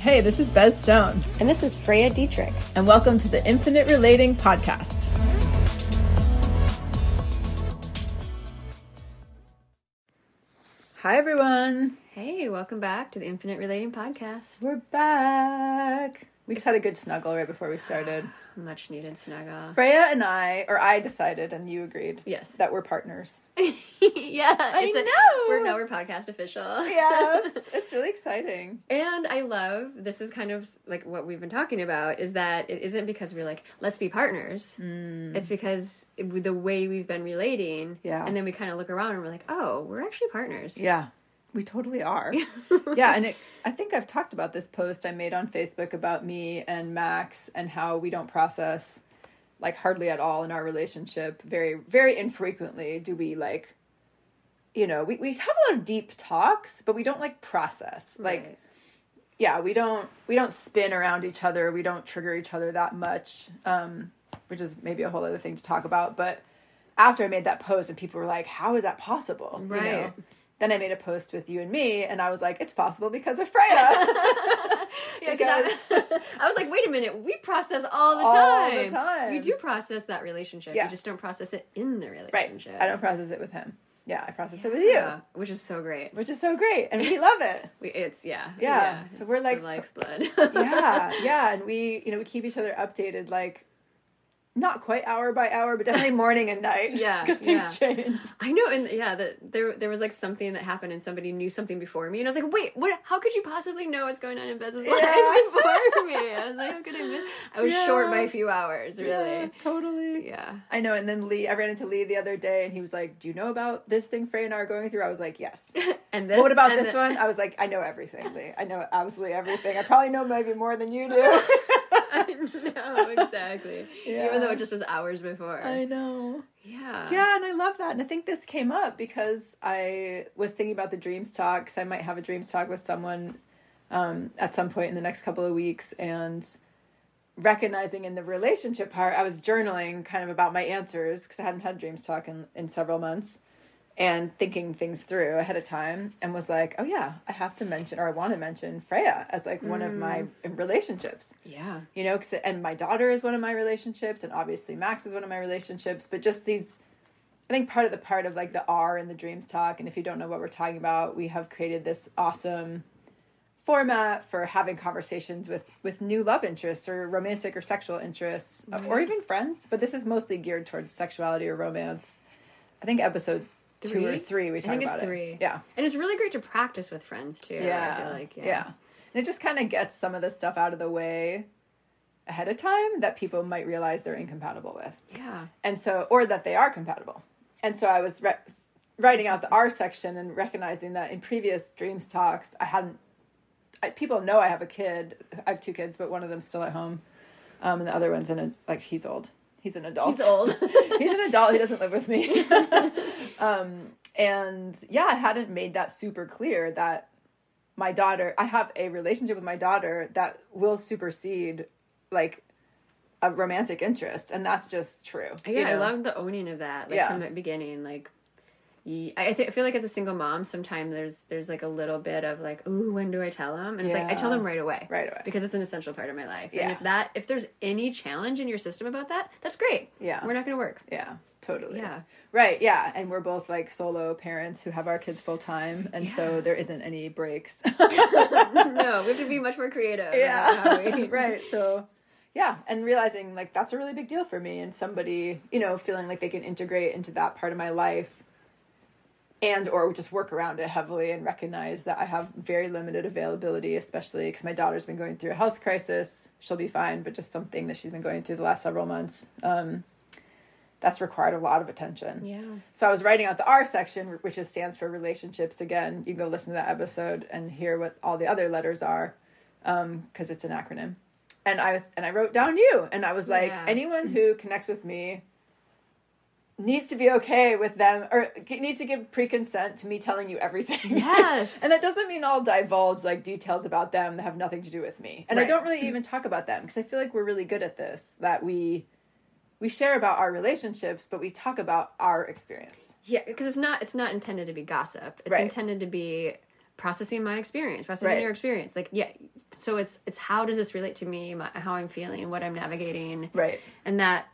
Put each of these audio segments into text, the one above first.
Hey, this is Bez Stone, And this is Freya Dietrich. and welcome to the Infinite Relating Podcast. Hi, everyone. Hey, welcome back to the Infinite Relating Podcast. We're back. We just had a good snuggle right before we started. Much needed snuggle. Freya and I, or I decided, and you agreed, Yes. that we're partners. yeah. I it's a- know. We're now we're podcast official. Yes, it's really exciting. and I love this is kind of like what we've been talking about is that it isn't because we're like let's be partners. Mm. It's because it, the way we've been relating. Yeah. And then we kind of look around and we're like, oh, we're actually partners. Yeah, we totally are. yeah, and it, I think I've talked about this post I made on Facebook about me and Max and how we don't process like hardly at all in our relationship. Very, very infrequently do we like, you know, we, we have a lot of deep talks, but we don't like process. Like, Right. yeah, we don't we don't spin around each other. We don't trigger each other that much, um, which is maybe a whole other thing to talk about. But after I made that post, and people were like, "How is that possible?" You know? Right. Then I made a post with you and me, and I was like, "It's possible because of Freya." yeah, because I, I was like, wait a minute, we process all the All time. the time. We do process that relationship. Yes. We just don't process it in the right. relationship. I don't process it with him. Yeah, I process it with you, Yeah, which is so great. which is so great, and we love it. We, it's yeah, Yeah, so it's we're like- lifeblood. yeah, yeah, and we, you know, we keep each other updated, like not quite hour by hour, but definitely morning and night. Yeah, because things yeah. change. I know, and yeah, that there there was like something that happened, and somebody knew something before me, and I was like, wait, what? How could you possibly know what's going on in Bez's life Yeah. before me? I was like, how could I miss? I was short by a few hours, Yeah, really. totally. Yeah. I know. And then Lee, I ran into Lee the other day, and he was like, "Do you know about this thing Frey and I are going through?" I was like, "Yes." And this. What about this the- one? I was like, "I know everything, Lee. I know absolutely everything. I probably know maybe more than you do." I know exactly. Yeah. Even though it just was hours before. I know. yeah. Yeah, and I love that. And I think this came up because I was thinking about the dreams talk. Because I might have a dreams talk with someone um, at some point in the next couple of weeks, and recognizing in the relationship part, I was journaling kind of about my answers because I hadn't had dreams talk in, in several months. And thinking things through ahead of time, and was like, "Oh yeah, I have to mention, or I want to mention Freya as like one of my relationships." Yeah. you know 'cause- and my daughter is one of my relationships and obviously max is one of my relationships but just these i think part of the part of like the r in the dreams talk and if you don't know what we're talking about we have created this awesome format for having conversations with with new love interests or romantic or sexual interests uh, or even friends but this is mostly geared towards sexuality or romance i think episode two or Three? three we I talk think it's three. it yeah And it's really great to practice with friends too. yeah. I feel like yeah. yeah. And it just kind of gets some of the stuff out of the way ahead of time that people might realize they're incompatible with. Yeah. And so, or that they are compatible. And so I was re- writing out the R section and recognizing that in previous dreams talks, I hadn't, I, people know I have a kid. I have two kids, but one of them's still at home. Um, and the other one's in a, like, he's old. He's an adult. He's old. He's an adult. He doesn't live with me. um, and yeah, I hadn't made that super clear that my daughter, I have a relationship with my daughter that will supersede like a romantic interest. And that's just true. Yeah, you I love the owning of that. Like Yeah. from the beginning, like I, th- I feel like as a single mom, sometimes there's there's like a little bit of like, ooh, when do I tell them? And it's like I tell them right away, right away. Because it's an essential part of my life. Yeah. And if that if there's any challenge in your system about that, that's great. Yeah. We're not going to work. Yeah, totally. Yeah. Right, yeah. And we're both like solo parents who have our kids full time. And so there isn't any breaks. no, we have to be much more creative. yeah we- right so yeah and realizing like that's a really big deal for me and somebody you know feeling like they can integrate into that part of my life and or just work around it heavily and recognize that i have very limited availability especially because my daughter's been going through a health crisis she'll be fine but just something that she's been going through the last several months um, that's required a lot of attention Yeah. so I was writing out the R section, which is stands for relationships. Again, you can go listen to that episode and hear what all the other letters are, because it's an acronym. And I and I wrote down you, and I was like, Yeah. anyone who connects with me needs to be okay with them, or needs to give pre-consent to me telling you everything. Yes. and that doesn't mean I'll divulge like details about them that have nothing to do with me. And I don't really mm-hmm. even talk about them because I feel like we're really good at this. That we we share about our relationships, but we talk about our experience. Yeah, because it's not it's not intended to be gossip. It's Right. intended to be processing my experience, processing Right. your experience. Like, yeah. So it's it's how does this relate to me, my, how I'm feeling, what I'm navigating, Right. and that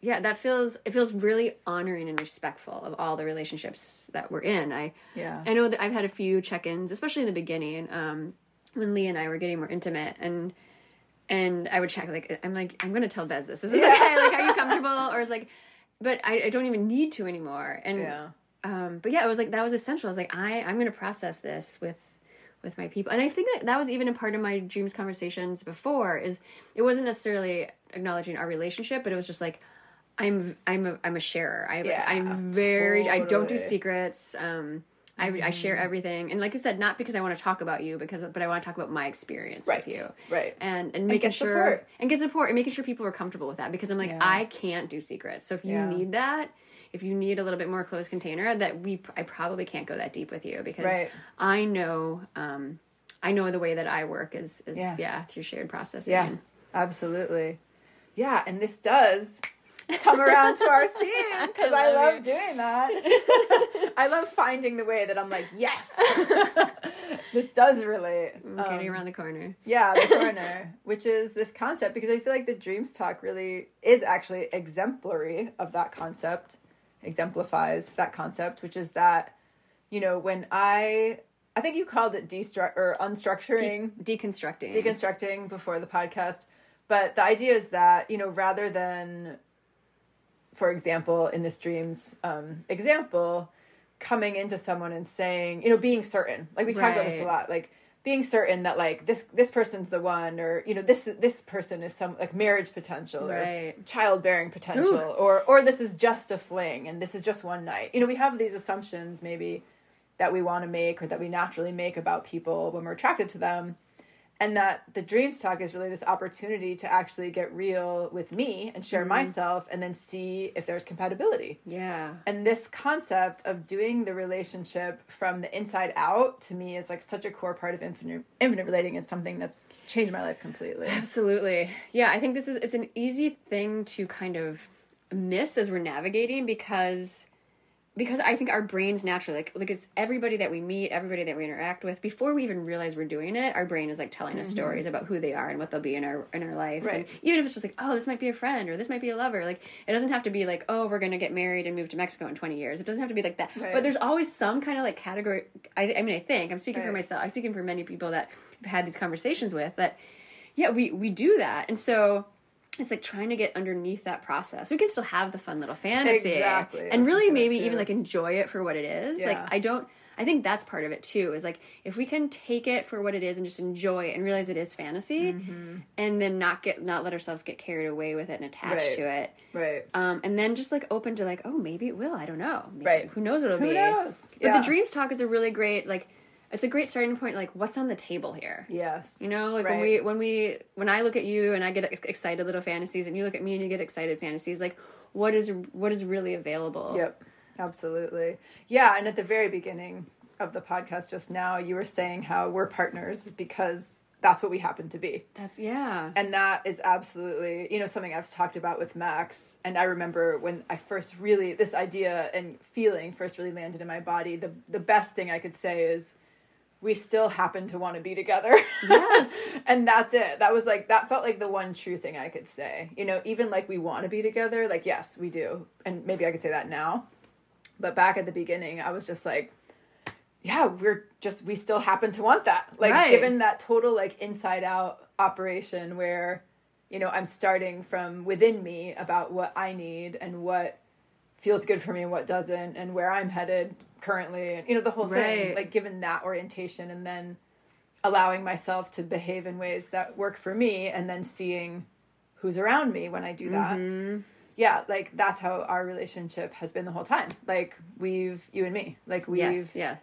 yeah that feels it feels really honoring and respectful of all the relationships that we're in. I Yeah. i know that i've had a few check-ins especially in the beginning um when lee and i were getting more intimate and and i would check like i'm like i'm gonna tell bez this. Is this Yeah. okay. Like are you comfortable? Or it's like but I, I don't even need to anymore. And yeah. um but yeah it was like that was essential. I was like i i'm gonna process this with with my people. And i think that that was even a part of my dreams conversations before is it wasn't necessarily acknowledging our relationship but it was just like i'm i'm a, i'm a sharer I, Yeah, i'm very i don't do secrets um I, I share Mm-hmm. everything and like i said not because i want to talk about you because but i want to talk about my experience Right. with you Right. and and making get sure support. and get support and making sure people are comfortable with that because i'm like Yeah. i can't do secrets so if you Yeah. need that if you need a little bit more closed container that we i probably can't go that deep with you because Right. i know um i know the way that i work is is Yeah. yeah, through shared processing Yeah. Absolutely. Yeah, and this does come around to our theme because I, I love you. doing that. I love finding the way that I'm like, yes, this does relate. I'm getting Um, around the corner Yeah, the corner, which is this concept because I feel like the dreams talk really is actually exemplary of that concept, exemplifies that concept, which is that, you know, when I, I think you called it destruct or unstructuring, De- deconstructing deconstructing before the podcast, but the idea is that, you know, rather than, for example, in this dreams um, example, coming into someone and saying, you know, being certain, like we talk about this a lot, like being certain that like this this person's the one, or you know, this this person is some like marriage potential, or right childbearing potential, or or this is just a fling and this is just one night. You know, we have these assumptions maybe that we want to make or that we naturally make about people when we're attracted to them. And that the dreams talk is really this opportunity to actually get real with me and share mm-hmm. myself and then see if there's compatibility. yeah And this concept of doing the relationship from the inside out to me is like such a core part of infinite infinite relating. It's something that's changed my life completely. Absolutely. Yeah, I think this is it's an easy thing to kind of miss as we're navigating because because I think our brains naturally like like it's everybody that we meet, everybody that we interact with, before we even realize we're doing it, our brain is like telling us mm-hmm. stories about who they are and what they'll be in our in our life. Right. And even if it's just like, oh, this might be a friend or this might be a lover, like it doesn't have to be like, oh, we're gonna get married and move to Mexico in twenty years. It doesn't have to be like that. Right. But there's always some kind of like category I, I mean I think I'm speaking for myself, I'm speaking for many people that I've had these conversations with that yeah we we do that and so it's like trying to get underneath that process we can still have the fun little fantasy Exactly. And really maybe even like enjoy it for what it is like i don't i think that's part of it too is like if we can take it for what it is and just enjoy it and realize it is fantasy Mm-hmm. and then not get not let ourselves get carried away with it and attached Right. to it Right. um and then just like open to like oh maybe it will i don't know Maybe- Right. who knows what it'll Who be knows? but Yeah. the dreams talk is a really great like it's a great starting point like what's on the table here Yes. you know, like when we when we when I look at you and I get excited little fantasies, and you look at me and you get excited fantasies. Like, what is what is really available? Yep, absolutely. Yeah, and at the very beginning of the podcast just now, you were saying how we're partners because that's what we happen to be. That's yeah. And that is absolutely, you know, something I've talked about with Max. And I remember when I first really this idea and feeling first really landed in my body, the the best thing I could say is we still happen to want to be together. Yes. and that's it. That was like that felt like the one true thing I could say. You know, even like we want to be together, like yes, we do. And maybe I could say that now. But back at the beginning, I was just like yeah, we're just we still happen to want that. Like Right. given that total like inside out operation where you know, I'm starting from within me about what I need and what feels good for me and what doesn't and where I'm headed currently and you know the whole thing like given that orientation and then allowing myself to behave in ways that work for me and then seeing who's around me when I do that. Mhm. Yeah, like that's how our relationship has been the whole time. Like we've you and me, like we've Yes. Yeah.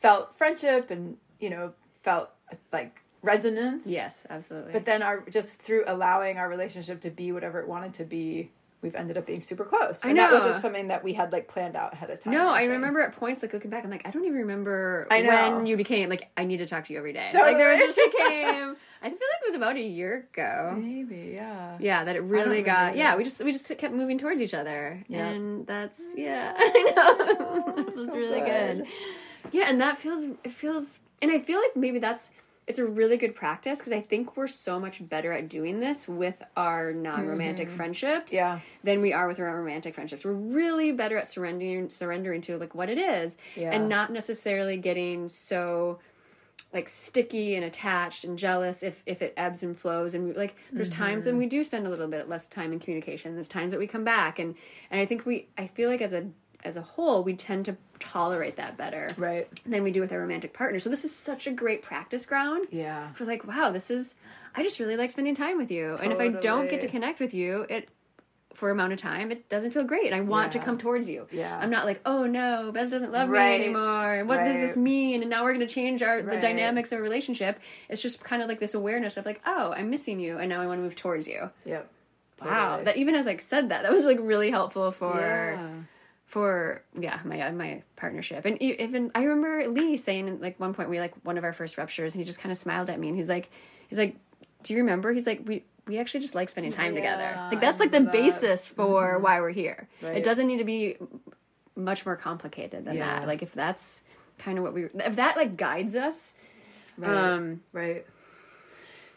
felt friendship and you know felt like resonance. Yes. Absolutely. But then our just through allowing our relationship to be whatever it wanted to be, we've ended up being super close. I And that wasn't something that we had like planned out ahead of time. no, I remember at points like looking back, I'm like, I don't even remember know. when you became like I need to talk to you every day. Like there Totally. just became. I feel like it was about a year ago. Maybe, yeah. Yeah, that it really got. Yeah, we just we just kept moving towards each other, Yeah. and that's mm. yeah. I know it was so really good. good. Yeah, and that feels it feels and I feel like maybe that's it's a really good practice because I think we're so much better at doing this with our non-romantic friendships Mm-hmm. Yeah. than we are with our romantic friendships. We're really better at surrendering surrendering to like what it is Yeah. and not necessarily getting so like sticky and attached and jealous if if it ebbs and flows and we, like there's times Mm-hmm. when we do spend a little bit less time in communication there's times that we come back and and i think we i feel like as a as a whole we tend to tolerate that better Right. than we do with our romantic partner so this is such a great practice ground Yeah. for like wow this is i just really like spending time with you. And if i don't get to connect with you it for amount of time it doesn't feel great. And i want to come towards you. Yeah. i'm not like oh no bez doesn't love Right, me anymore. And what does this mean? And now we're going to change our the dynamics of a relationship. It's just kind of like this awareness of like oh i'm missing you and now i want to move towards you. Yep. wow. That even as like said that that was like really helpful for Yeah. For yeah my uh, my partnership and even I remember Lee saying like one point we like one of our first ruptures and he just kind of smiled at me and he's like he's like do you remember he's like we we actually just like spending time together Yeah, like I that's like the that. Mm-hmm. basis for why we're here Right. it doesn't need to be much more complicated than Yeah. that like if that's kind of what we if that like guides us Right. um Right.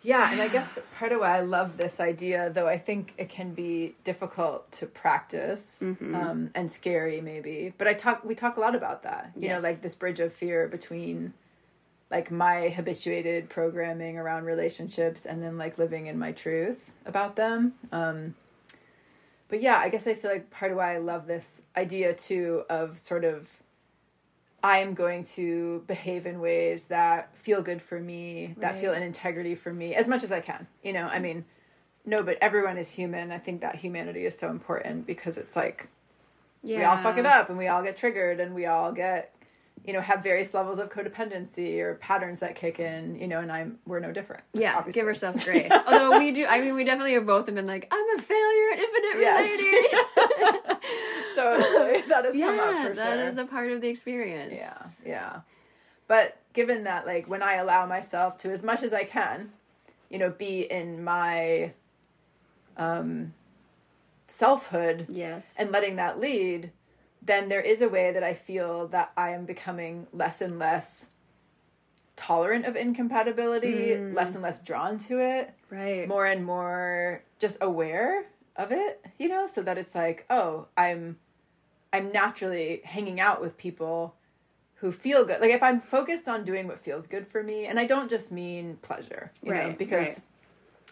Yeah, and I guess part of why I love this idea, though I think it can be difficult to practice Mm-hmm. um, and scary, maybe. But I talk, we talk a lot about that. You Yes. know, like this bridge of fear between, like my habituated programming around relationships and then like living in my truth about them. Um, but yeah, I guess I feel like part of why I love this idea too of sort of I am going to behave in ways that feel good for me, that feel in integrity for me as much as I can. You know, I mean, no, but everyone is human. I think that humanity is so important because it's like yeah we all fuck it up and we all get triggered and we all get you know have various levels of codependency or patterns that kick in you know and i'm we're no different yeah, obviously. give ourselves grace. Although we do, I mean, we definitely have both been like, I'm a failure at infinite Yes. relating. totally that has come up yeah, for that sure is a part of the experience. yeah yeah but given that like when i allow myself to as much as i can you know be in my um selfhood Yes. and letting that lead, then there is a way that I feel that I am becoming less and less tolerant of incompatibility, less and less drawn to it, right. more and more just aware of it, you know, so that it's like, oh, I'm I'm naturally hanging out with people who feel good. Like if I'm focused on doing what feels good for me, and I don't just mean pleasure, you know, Right, because right.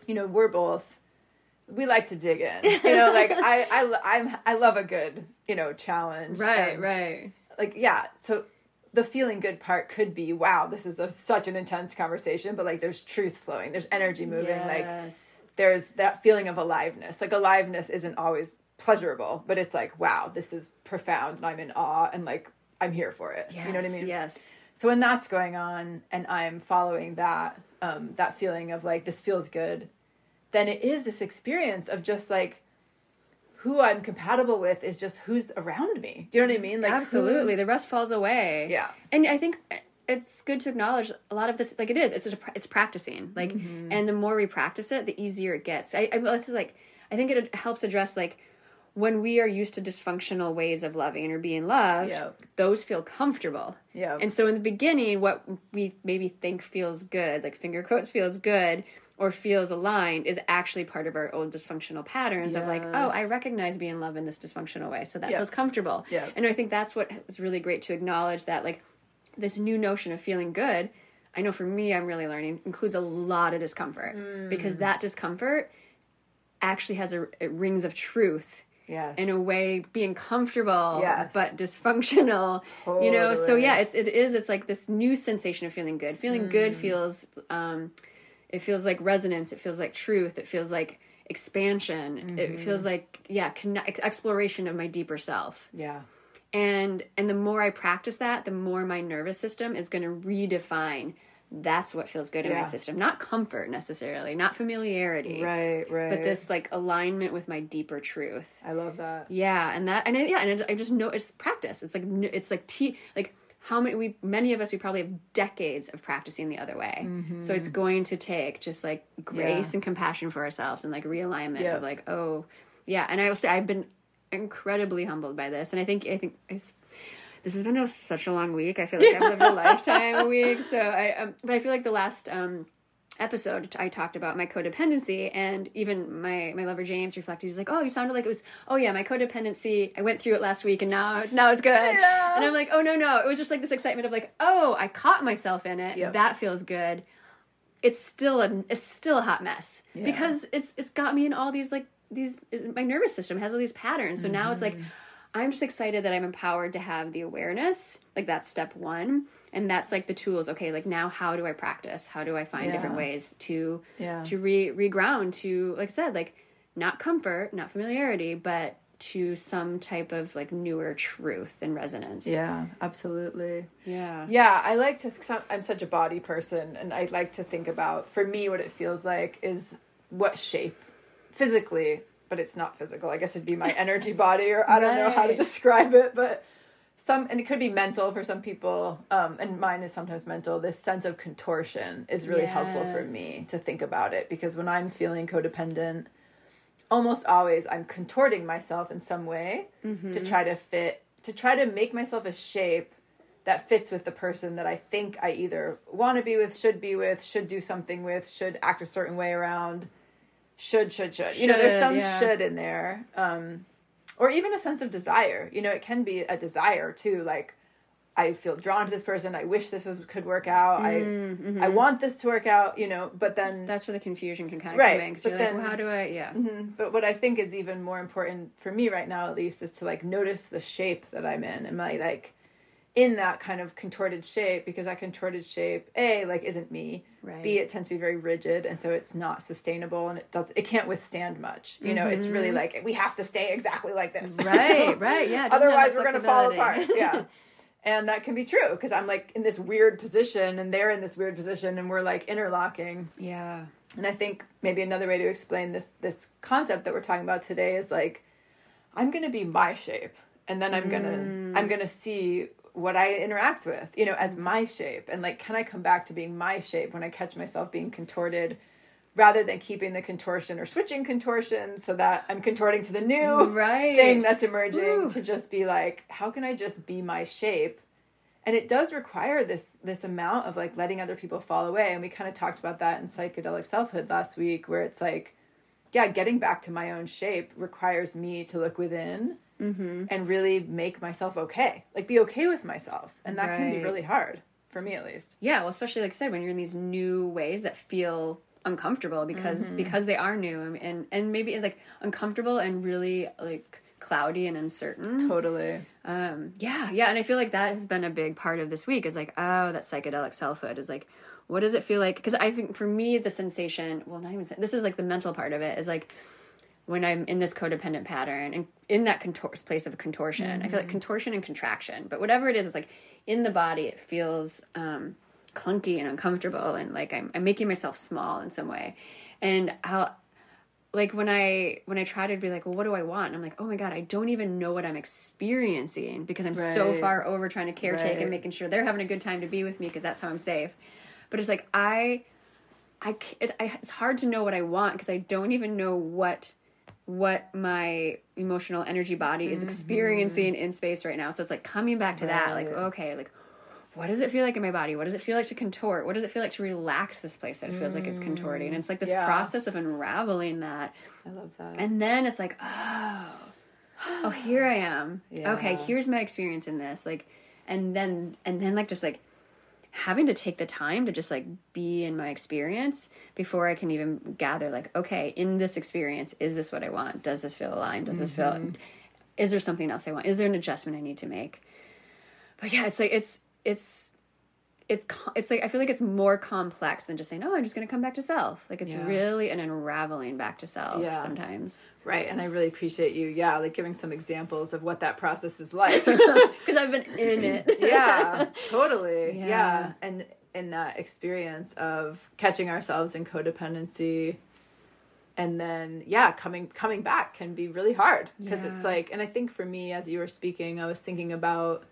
you know, we're both we like to dig in. You know, like I I I'm I love a good, you know, challenge. Right, and, right. Like yeah, so the feeling good part could be wow, this is a, such an intense conversation, but like there's truth flowing, there's energy moving, like Yes. There's that feeling of aliveness. Like aliveness isn't always pleasurable, but it's like, wow, this is profound and I'm in awe and like I'm here for it. you know what I mean? Yes. So when that's going on and I'm following that, um, that feeling of like this feels good, then it is this experience of just like who I'm compatible with is just who's around me. Do you know what I mean? Like Absolutely. The rest falls away. yeah. And I think it's good to acknowledge a lot of this like it is it's a, it's practicing like Mm-hmm. and the more we practice it the easier it gets i i it's like i think it helps address like when we are used to dysfunctional ways of loving or being loved Yep. those feel comfortable Yeah. and so in the beginning what we maybe think feels good like finger quotes feels good or feels aligned is actually part of our old dysfunctional patterns of like oh i recognize being loved in this dysfunctional way so that Yep. feels comfortable Yep. and i think that's what is really great to acknowledge that like this new notion of feeling good i know for me i'm really learning includes a lot of discomfort Mm. because that discomfort actually has a it rings of truth yes. in a way being comfortable Yes. but dysfunctional you know so yeah it's it is it's like this new sensation of feeling good feeling good Mm. feels um it feels like resonance it feels like truth it feels like expansion it Mm-hmm. feels like yeah connect, exploration of my deeper self yeah. And and the more i practice that the more my nervous system is going to redefine that's what feels good in my system not comfort necessarily not familiarity Right, right. but this like alignment with my deeper truth I love that. yeah and that and it, yeah and i just know it's practice it's like it's like t like how many we many of us we probably have decades of practicing the other way so it's going to take just like grace Mm-hmm. Yeah. and compassion for ourselves and like realignment Yeah. of like oh yeah and i will say i've been incredibly humbled by this and i think i think it's this has been a, such a long week. I feel like I've lived a lifetime a week. So I, um, but I feel like the last um, episode I talked about my codependency, and even my my lover James reflected. He's like, "Oh, you sounded like it was. Oh yeah, my codependency. I went through it last week, and now now it's good." Yeah. And I'm like, "Oh no, no, it was just like this excitement of like, oh, I caught myself in it. Yep. That feels good." It's still a it's still a hot mess Yeah. because it's it's got me in all these like these my nervous system has all these patterns. So now it's like Mm-hmm. I'm just excited that I'm empowered to have the awareness. Like that's step one. And that's like the tools. Okay, like now how do I practice? How do I find different ways to Yeah. to re reground to like I said, like not comfort, not familiarity, but to some type of like newer truth and resonance. Yeah, absolutely. Yeah. Yeah, I like to. I'm such a body person, and I like to think about. For me, what it feels like is what shape, physically, but it's not physical. I guess it'd be my energy body, or I don't know how to describe it, but some, and it could be mental for some people, um, and mine is sometimes mental. This sense of contortion is really helpful for me to think about it because when I'm feeling codependent, almost always I'm contorting myself in some way Mm-hmm. to try to fit, to try to make myself a shape that fits with the person that I think I either want to be with, should be with, should do something with, should act a certain way around, should, should, should. you know, there's some yeah. should in there. Um, or even a sense of desire. You know, it can be a desire too. Like, I feel drawn to this person. I wish this was could work out. Mhm. I I want this to work out. You know, but then That's where the confusion can kind of Right, come in because but you're like, well, how do I? Yeah. Mhm. But what I think is even more important for me right now, at least, is to like notice the shape that I'm in. Am I like in that kind of contorted shape? Because that contorted shape, a like isn't me. Right. B it tends to be very rigid, and so it's not sustainable, and it does it can't withstand much. You know, it's really like we have to stay exactly like this. Mm-hmm. Right. Right. Yeah. it doesn't have Otherwise, we're gonna fall apart. Yeah. And that can be true because I'm like in this weird position and they're in this weird position and we're like interlocking. yeah. And I think maybe another way to explain this this concept that we're talking about today is like I'm going to be my shape and then I'm going Mm. to I'm going to see what I interact with, you know, as my shape and like can I come back to being my shape when I catch myself being contorted rather than keeping the contortion or switching contortion so that I'm contorting to the new Right. thing that's emerging Woo. to just be like how can I just be my shape and it does require this this amount of like letting other people fall away and we kind of talked about that in psychedelic selfhood last week where it's like yeah getting back to my own shape requires me to look within Mm-hmm. and really make myself okay like be okay with myself and that can be really hard for me at least Yeah, well, especially like I said, when you're in these new ways that feel uncomfortable because Mm-hmm. because they are new and and maybe like uncomfortable and really like cloudy and uncertain. totally Um, yeah, yeah, and I feel like that has been a big part of this week. Is like, oh, that psychedelic selfhood is like, what does it feel like? Because I think for me, the sensation, well, not even this is like the mental part of it is like when I'm in this codependent pattern and in that contor- place of contortion. I feel like contortion and contraction, but whatever it is, it's like in the body, it feels um, clunky and uncomfortable, and like I'm, I'm making myself small in some way, and how like when I when I try to be like, well, what do I want? And I'm like, oh my god, I don't even know what I'm experiencing because I'm so far over trying to caretake Right. and making sure they're having a good time to be with me because that's how I'm safe. But it's like I, I it's, I, it's hard to know what I want because I don't even know what what my emotional energy body is mm-hmm. experiencing in space right now. So it's like coming back to that, like okay, like what does it feel like in my body? What does it feel like to contort? What does it feel like to relax this place that it feels like it's contorting? And it's like this mm, Yeah. process of unraveling that. i love that And then it's like, oh, oh, here I am. Okay, here's my experience in this. Like, and then, and then like just like having to take the time to just like be in my experience before I can even gather like, okay, in this experience, is this what I want? Does this feel aligned? Does this Mm-hmm. feel, is there something else I want? Is there an adjustment I need to make? But yeah, it's like, it's, it's, it's it's like I feel like it's more complex than just saying, "Oh, I'm just going to come back to self." Like it's Yeah. really an unraveling back to self Yeah. sometimes. right and i really appreciate you yeah like giving some examples of what that process is like because I've been in it. yeah, totally. Yeah. Yeah. And in that experience of catching ourselves in codependency and then yeah, coming coming back can be really hard because it's like and I think for me as you were speaking, I was thinking about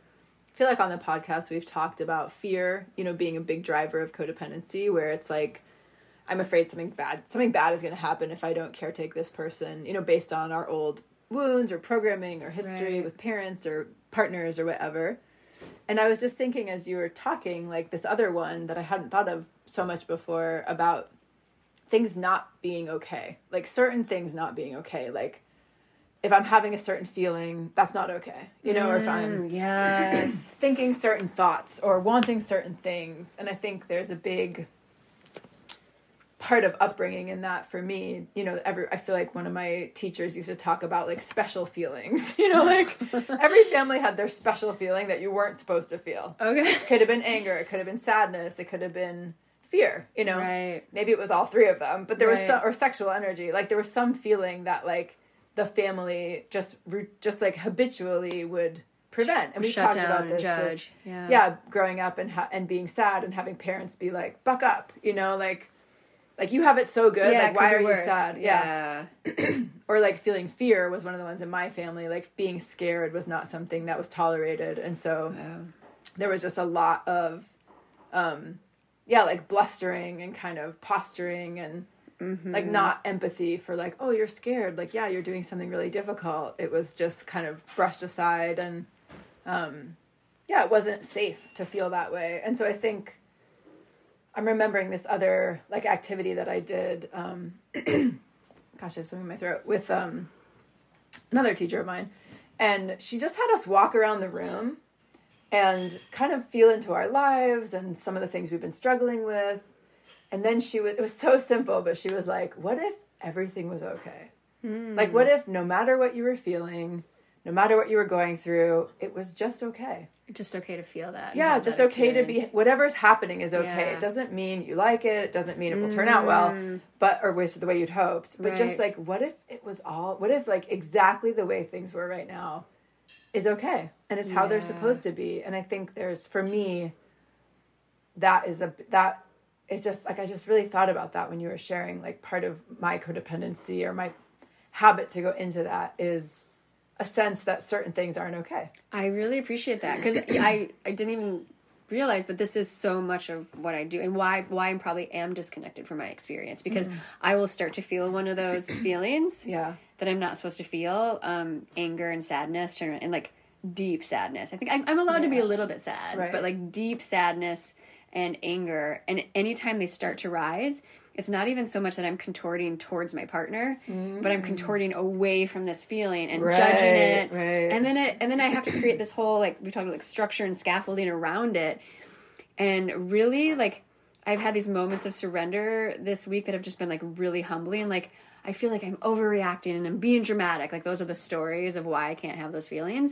feel like on the podcast we've talked about fear, you know, being a big driver of codependency where it's like I'm afraid something's bad. Something bad is going to happen if I don't caretake this person, you know, based on our old wounds or programming or history Right. with parents or partners or whatever. and I was just thinking as you were talking, like this other one that I hadn't thought of so much before about things not being okay, like certain things not being okay, like if I'm having a certain feeling, that's not okay, you know, or if I'm Mm, yes. thinking certain thoughts or wanting certain things. And I think there's a big part of upbringing in that for me. You know, every I feel like one of my teachers used to talk about like special feelings. You know, like every family had their special feeling that you weren't supposed to feel. okay. It could have been anger, it could have been sadness, it could have been fear, you know. Right. Maybe it was all three of them, but there was some or sexual energy. Like there was some feeling that like the family just just like habitually would prevent. And we Shut talked about this with- yeah. yeah, growing up and ha- and being sad and having parents be like, "Buck up," you know, like like you have it so good. Yeah, like why are you sad? Yeah. Yeah. or like feeling fear was one of the ones in my family. Like being scared was not something that was tolerated, and so Wow. there was just a lot of, um, yeah, like blustering and kind of posturing and Mhm. like not empathy for like oh you're scared. Like yeah you're doing something really difficult. It was just kind of brushed aside and um yeah it wasn't safe to feel that way. And so i think i'm remembering this other like activity that i did um gosh i have something in my throat with um another teacher of mine. And she just had us walk around the room and kind of feel into our lives and some of the things we've been struggling with and then she was, it was so simple, but she was like, what if everything was okay? Mm. Like, what if no matter what you were feeling, no matter what you were going through, it was just okay? just okay to feel that. Yeah, just that okay to be, whatever's happening is okay. Yeah. It doesn't mean you like it, it doesn't mean it will turn out well, Mm. but, or which the way you'd hoped. But just like, what if it was all, what if like exactly the way things were right now is okay and it's how they're supposed to be? And I think there's, for me, that is a, that it's just like I just really thought about that when you were sharing like part of my codependency or my habit to go into that is a sense that certain things aren't okay. I really appreciate that because I I didn't even realize, but this is so much of what I do and why why I'm probably am disconnected from my experience because Mm-hmm. I will start to feel one of those feelings Yeah. that I'm not supposed to feel, um, anger and sadness, and like deep sadness. I think I'm, I'm allowed to be a little bit sad, Right. but like deep sadness and anger, and anytime they start to rise. It's not even so much that I'm contorting towards my partner, but I'm mm. contorting away from this feeling and judging it, Right. and then it and then I have to create this whole like we talked about like structure and scaffolding around it, and really like I've had these moments of surrender this week that have just been like really humbling. Like I feel like I'm overreacting and I'm being dramatic. Like those are the stories of why I can't have those feelings,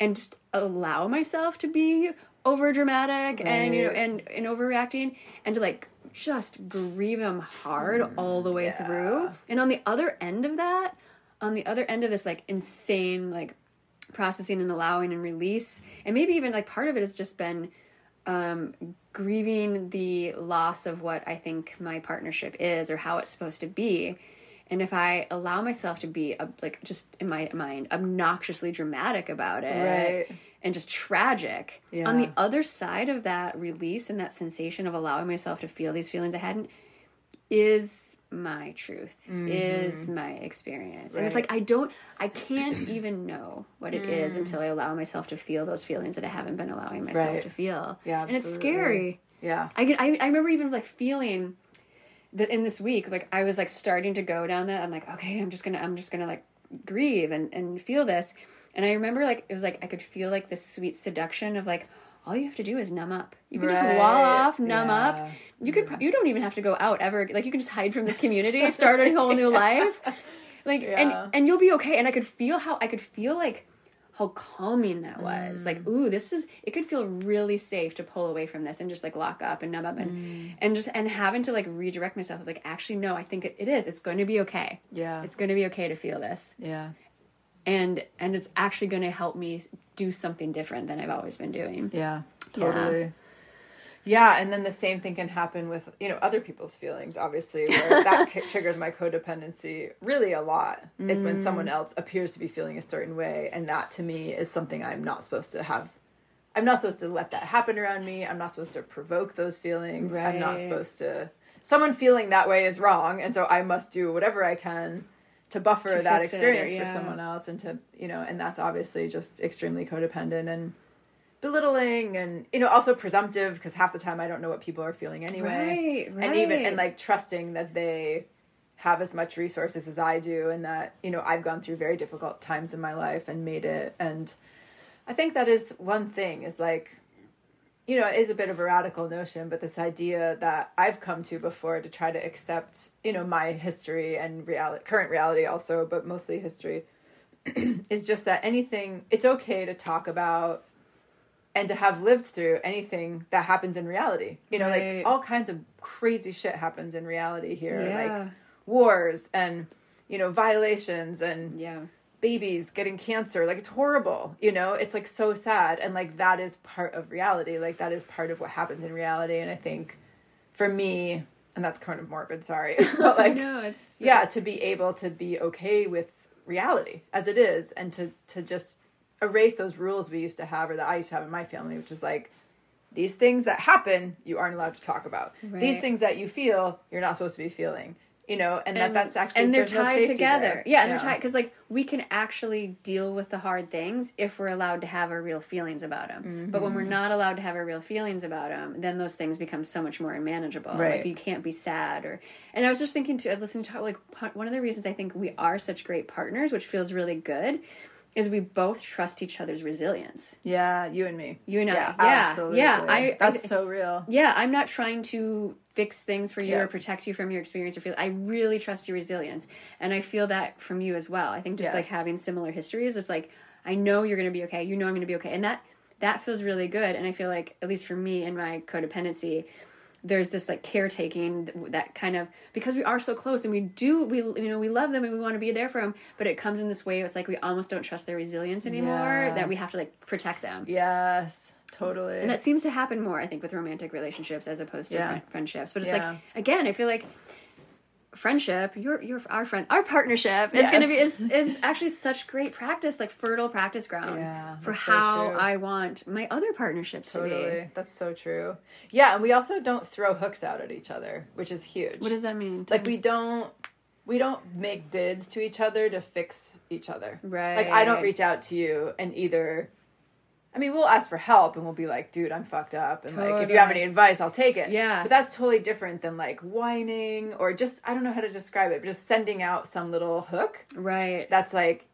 and just allow myself to be over dramatic and you know and and overreacting and to like just grieve them hard all the way yeah. through. And on the other end of that, on the other end of this like insane like processing and allowing and release and maybe even like part of it has just been um, grieving the loss of what I think my partnership is or how it's supposed to be. And if I allow myself to be uh, like just in my mind obnoxiously dramatic about it Right. And just tragic, Yeah. on the other side of that release and that sensation of allowing myself to feel these feelings I hadn't is my truth, is my experience. And it's Mm-hmm. Like I don't, I can't even know what it is Mm. until I allow myself to feel those feelings that I haven't been allowing myself Right. to feel. Yeah, and it's scary. Yeah. I, I I remember even like feeling that in this week, like I was like starting to go down that. I'm like, okay, I'm just gonna, I'm just gonna like grieve and and feel this. And I remember like it was like I could feel like this sweet seduction of like all you have to do is numb up. You can just wall off, numb up. You could, you don't even have to go out ever. Like you can just hide from this community, start a whole new life. Like Yeah. and and you'll be okay. And I could feel how I could feel like how calming that was. Mm. Like, ooh, this is it could feel really safe to pull away from this and just like lock up and numb up and Mm. and just and having to like redirect myself like actually no, I think it, it is. It's going to be okay. Yeah. It's going to be okay to feel this. yeah. And and it's actually going to help me do something different than I've always been doing. Yeah. Yeah. Totally. Yeah, and then the same thing can happen with you know other people's feelings. Obviously, where that triggers my codependency really a lot. It's when someone mm. else appears to be feeling a certain way, and that to me is something I'm not supposed to have. I'm not supposed to let that happen around me. I'm not supposed to provoke those feelings. I'm not supposed to. Someone feeling that way is wrong, and so I must do whatever I can to buffer To that fix it, experience yeah. for someone else, and to you know, and that's obviously just extremely codependent and belittling and you know also presumptive because half the time I don't know what people are feeling anyway. Right, right. And even and like trusting that they have as much resources as I do and that you know I've gone through very difficult times in my life and made it and I think that is one thing is like you know, it is a bit of a radical notion, but this idea that I've come to before to try to accept, you know, my history and reality, current reality also, but mostly history, is just that anything, it's okay to talk about and to have lived through anything that happens in reality. You know, Right. like all kinds of crazy shit happens in reality here, Yeah. like wars and, you know, violations and Yeah. Babies getting cancer like it's horrible you know? It's like so sad and like that is part of reality like that is part of what happens in reality and i think for me and that's kind of morbid sorry but like no, it's yeah to be able to be okay with reality as it is and to to just erase those rules we used to have or that i used to have in my family which is like these things that happen you aren't allowed to talk about. These things that you feel you're not supposed to be feeling you know and, that that's actually and they're there's no tied together. there. Yeah, and they're tied because like we can actually deal with the hard things if we're allowed to have our real feelings about them. But when we're Mm-hmm. not allowed to have our real feelings about them, then those things become so much more unmanageable. Right. Like you can't be sad or. And I was just thinking too. I listened to like one of the reasons I think we are such great partners, which feels really good. Is we both trust each other's resilience. Yeah, you and me. You and I. Yeah, Yeah, absolutely. yeah. I, That's I, so real. yeah, I'm not trying to fix things for you Yeah. or protect you from your experience or feel. I really trust your resilience, and I feel that from you as well. I think just like having similar histories, it's like I know you're going to be okay. You know I'm going to be okay, and that that feels really good. And I feel like at least for me and my codependency, there's this like caretaking that kind of because we are so close and we do we you know we love them and we want to be there for them, but it comes in this way. It's like we almost don't trust their resilience anymore. Yeah. That we have to like protect them. Yes, totally. And that seems to happen more, I think, with romantic relationships as opposed to Yeah. friendships. But it's Yeah. like again, I feel like friendship, your your our friend, our partnership is Yes. going to be is is actually such great practice, like fertile practice ground Yeah, for that's so how. I want my other partnerships to be. That's so true. Yeah, and we also don't throw hooks out at each other, which is huge. What does that mean? like we don't we don't make bids to each other to fix each other. right? Like I don't reach out to you and either I mean, we'll ask for help and we'll be like, dude, I'm fucked up. And like, if you have any advice, I'll take it. Yeah. But that's totally different than like whining or just, I don't know how to describe it, but just sending out some little hook Right. that's like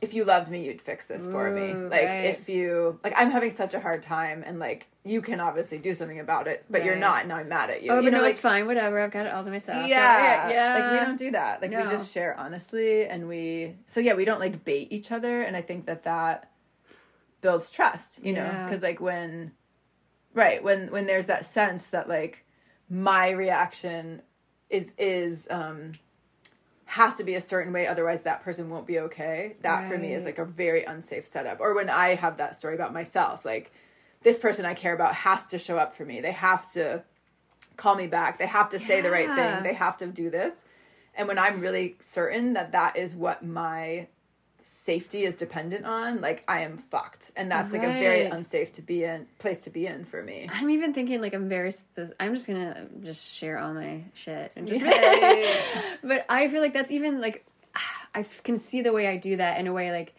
if you loved me you'd fix this for me like right. if you like i'm having such a hard time and like you can obviously do something about it but you're not and i'm mad at you Oh, you but know no, like it's fine. Whatever. I've got it all to myself. yeah, yeah. like we don't do that like No. we just share honestly and we so yeah we don't like bait each other and i think that that builds trust you know? Yeah. because like when right when when there's that sense that like my reaction is is um has to be a certain way otherwise that person won't be okay that for me is like a very unsafe setup. Or when i have that story about myself like this person i care about has to show up for me. They have to call me back. They have to say the right thing. They have to do this. And when i'm really certain that that is what my safety is dependent on like i am fucked and that's like a very unsafe to be in place to be in for me I'm even thinking like I'm very. I'm just gonna just share all my shit and just. But I feel like that's even like I can see the way I do that in a way like